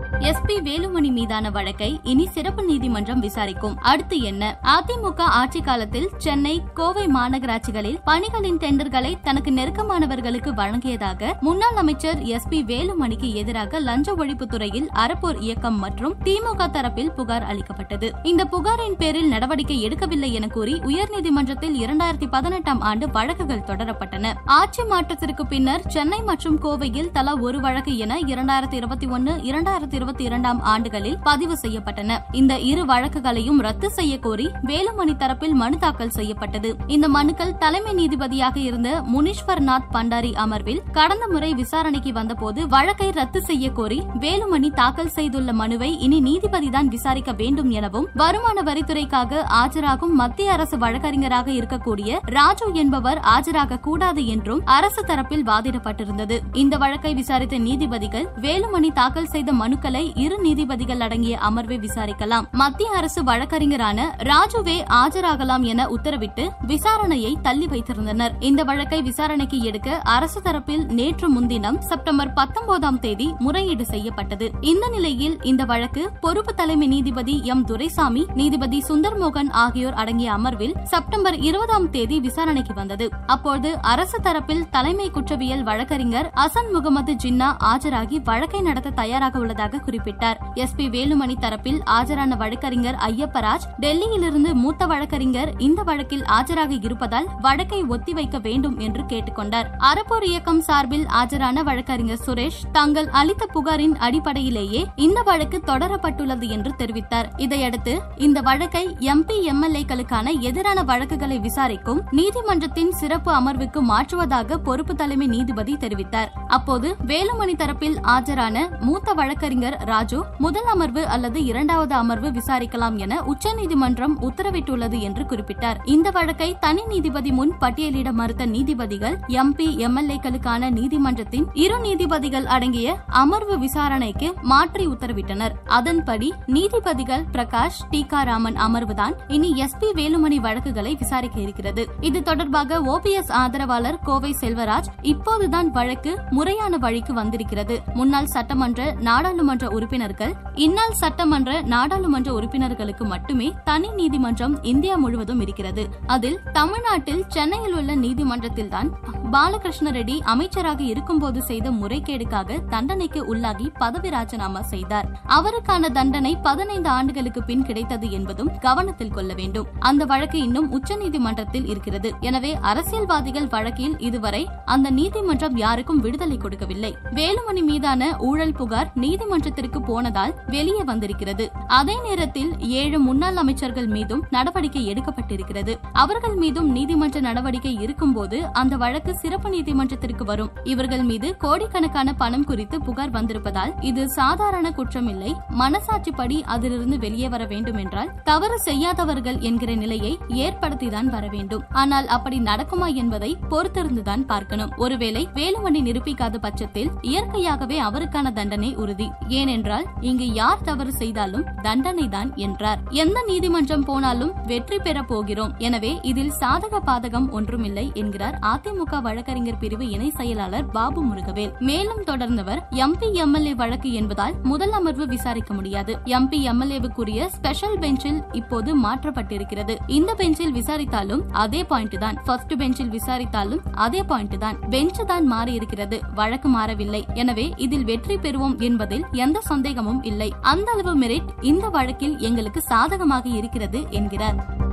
SP Velumani மீதான வழக்கை இனி சிறப்பு நீதிமன்றம் விசாரிக்கும். அடுத்து என்ன? அதிமுக ஆட்சி காலத்தில் சென்னை கோவை மாநகராட்சிகளில் பணிகளின் டெண்டர்களை தனக்கு நெருக்கமானவர்களுக்கு வழங்கியதாக முன்னாள் அமைச்சர் எஸ் பி வேலுமணிக்கு எதிராக லஞ்ச ஒழிப்பு துறையில் அறப்போர் இயக்கம் மற்றும் திமுக தரப்பில் புகார் அளிக்கப்பட்டது. இந்த புகாரின் பேரில் நடவடிக்கை எடுக்கவில்லை என கூறி உயர்நீதிமன்றத்தில் இரண்டாயிரத்தி பதினெட்டாம் ஆண்டு வழக்குகள் தொடரப்பட்டன. ஆட்சி மாற்றத்திற்கு பின்னர் சென்னை மற்றும் கோவையில் தலா ஒரு வழக்கு என இரண்டாயிரத்தி இருபத்தி ஒன்னு இரண்டாயிரத்தி இரண்டாயிரத்தி இருபத்தி இரண்டாம் ஆண்டுகளில் பதிவு செய்யப்பட்டன. இந்த இரு வழக்குகளையும் ரத்து செய்ய கோரி வேலுமணி தரப்பில் மனு தாக்கல் செய்யப்பட்டது. இந்த மனுக்கள் தலைமை நீதிபதியாக இருந்த முனீஸ்வர் நாத் பண்டாரி அமர்வில் கடந்த முறை விசாரணைக்கு வந்தபோது வழக்கை ரத்து செய்ய கோரி வேலுமணி தாக்கல் செய்துள்ள மனுவை இனி நீதிபதிதான் விசாரிக்க வேண்டும் எனவும் வருமான வரித்துறைக்காக ஆஜராகும் மத்திய அரசு வழக்கறிஞராக இருக்கக்கூடிய ராஜு என்பவர் ஆஜராக கூடாது என்றும் அரசு தரப்பில் வாதிடப்பட்டிருந்தது. இந்த வழக்கை விசாரித்த நீதிபதிகள் வேலுமணி தாக்கல் செய்த மனு மனுக்களை இரு நீதிபதிகள் அடங்கிய அமர்வை விசாரிக்கலாம். மத்திய அரசு வழக்கறிஞரான ராஜுவே ஆஜராகலாம் என உத்தரவிட்டு விசாரணையை தள்ளி வைத்திருந்தனர். இந்த வழக்கை விசாரணைக்கு எடுக்க அரசு தரப்பில் நேற்று முன்தினம் செப்டம்பர் பத்தொன்பதாம் தேதி முறையீடு செய்யப்பட்டது. இந்த நிலையில் இந்த வழக்கு பொறுப்பு தலைமை நீதிபதி எம். துரைசாமி நீதிபதி சுந்தர்மோகன் ஆகியோர் அடங்கிய அமர்வில் செப்டம்பர் இருபதாம் தேதி விசாரணைக்கு வந்தது. அப்போது அரசு தரப்பில் தலைமை குற்றவியல் வழக்கறிஞர் அசன் முகமது ஜின்னா ஆஜராகி வழக்கை நடத்த தயாராக உள்ளதாக குறிப்பிட்டார். எஸ் பி வேலுமணி தரப்பில் ஆஜரான வழக்கறிஞர் ஐயப்பராஜ் டெல்லியிலிருந்து மூத்த வழக்கறிஞர் இந்த வழக்கில் ஆஜராக இருப்பதால் வழக்கை ஒத்திவைக்க வேண்டும் என்று கேட்டுக்கொண்டார் அறப்போர் இயக்கம் சார்பில் ஆஜரான வழக்கறிஞர் சுரேஷ் தாங்கள் அளித்த புகாரின் அடிப்படையிலேயே இந்த வழக்கு தொடரப்பட்டுள்ளது என்று தெரிவித்தார். இதையடுத்து இந்த வழக்கை எம்பி எம்எல்ஏக்களுக்கான எதிரான வழக்குகளை விசாரிக்கும் நீதிமன்றத்தின் சிறப்பு அமர்வுக்கு மாற்றுவதாக பொறுப்பு தலைமை நீதிபதி தெரிவித்தார். அப்போது வேலுமணி தரப்பில் ஆஜரான மூத்த வழக்கறிஞர் ராஜு முதல் அமர்வு அல்லது இரண்டாவது அமர்வு விசாரிக்கலாம் என உச்சநீதிமன்றம் உத்தரவிட்டுள்ளது என்று குறிப்பிட்டார். இந்த வழக்கை தனி நீதிபதி முன் பட்டியலிட மறுத்த நீதிபதிகள் எம்பி எம்எல்ஏக்களுக்கான நீதிமன்றத்தின் இரு நீதிபதிகள் அடங்கிய அமர்வு விசாரணைக்கு மாற்றி உத்தரவிட்டனர். அதன்படி நீதிபதிகள் பிரகாஷ் டீகாராமன் அமர்வுதான் இனி எஸ் பி வேலுமணி வழக்குகளை விசாரிக்க இருக்கிறது. இது தொடர்பாக ஓபிஎஸ் ஆதரவாளர் கோவை செல்வராஜ் இப்போதுதான் வழக்கு முறையான வழிக்கு வந்திருக்கிறது. முன்னாள் சட்டமன்ற நாடாளுமன்ற நாடாளுமன்ற உறுப்பினர்கள் இந்நாள் சட்டமன்ற நாடாளுமன்ற உறுப்பினர்களுக்கு மட்டுமே தனி நீதிமன்றம் இந்தியா முழுவதும் இருக்கிறது. அதில் தமிழ்நாட்டில் சென்னையில் உள்ள நீதிமன்றத்தில்தான் பாலகிருஷ்ண ரெட்டி அமைச்சராக இருக்கும்போது செய்த முறைகேடுக்காக தண்டனைக்கு உள்ளாகி பதவி ராஜினாமா செய்தார். அவருக்கான தண்டனை பதினைந்து ஆண்டுகளுக்கு பின் கிடைத்தது என்பதும் கவனத்தில் கொள்ள வேண்டும். அந்த வழக்கு இன்னும் உச்சநீதிமன்றத்தில் இருக்கிறது. எனவே அரசியல்வாதிகள் வழக்கில் இதுவரை அந்த நீதிமன்றம் யாருக்கும் விடுதலை கொடுக்கவில்லை. வேலுமணி மீதான ஊழல் புகார் நீதி நீதிமன்றத்திற்கு போனதால் வெளியே வந்திருக்கிறது. அதே நேரத்தில் ஏழு முன்னாள் அமைச்சர்கள் மீதும் நடவடிக்கை எடுக்கப்பட்டிருக்கிறது. அவர்கள் மீதும் நீதிமன்ற நடவடிக்கை இருக்கும்போது அந்த வழக்கு சிறப்பு நீதிமன்றத்திற்கு வரும். இவர்கள் மீது கோடிக்கணக்கான பணம் குறித்து புகார் வந்திருப்பதால் இது சாதாரண குற்றம் இல்லை மனசாட்சிப்படி அதிலிருந்து வெளியே வர வேண்டும் என்றால் தவறு செய்யாதவர்கள் என்கிற நிலையை ஏற்படுத்திதான் வர வேண்டும். ஆனால் அப்படி நடக்குமா என்பதை பொறுத்திருந்துதான் பார்க்கணும். ஒருவேளை வேலுமணி நிரூபிக்காத பட்சத்தில் இயற்கையாகவே அவருக்கான தண்டனை உறுதி. ஏனென்றால் இங்கு யார் தவறு செய்தாலும் தண்டனை தான் என்றார். எந்த நீதிமன்றம் போனாலும் வெற்றி பெற போகிறோம். எனவே இதில் சாதக பாதகம் ஒன்றுமில்லை என்கிறார் அதிமுக வழக்கறிஞர் பிரிவு இணை செயலாளர் பாபு முருகவேல். மேலும் தொடர்ந்தவர் எம்பி எம்எல்ஏ வழக்கு என்பதால் முதல் அமர்வு விசாரிக்க முடியாது. எம்பி எம்எல்ஏவுக்குரிய ஸ்பெஷல் பெஞ்சில் இப்போது மாற்றப்பட்டிருக்கிறது. இந்த பெஞ்சில் விசாரித்தாலும் அதே பாயிண்ட் தான். ஃபர்ஸ்ட் பெஞ்சில் விசாரித்தாலும் அதே பாயிண்ட் தான். பெஞ்ச் தான் மாறி இருக்கிறது வழக்கு மாறவில்லை. எனவே இதில் வெற்றி பெறுவோம் என்பதில் எந்த சந்தேகமும் இல்லை. அந்த அளவு மெரிட் இந்த வழக்கில் எங்களுக்கு சாதகமாக இருக்கிறது என்கிறார்.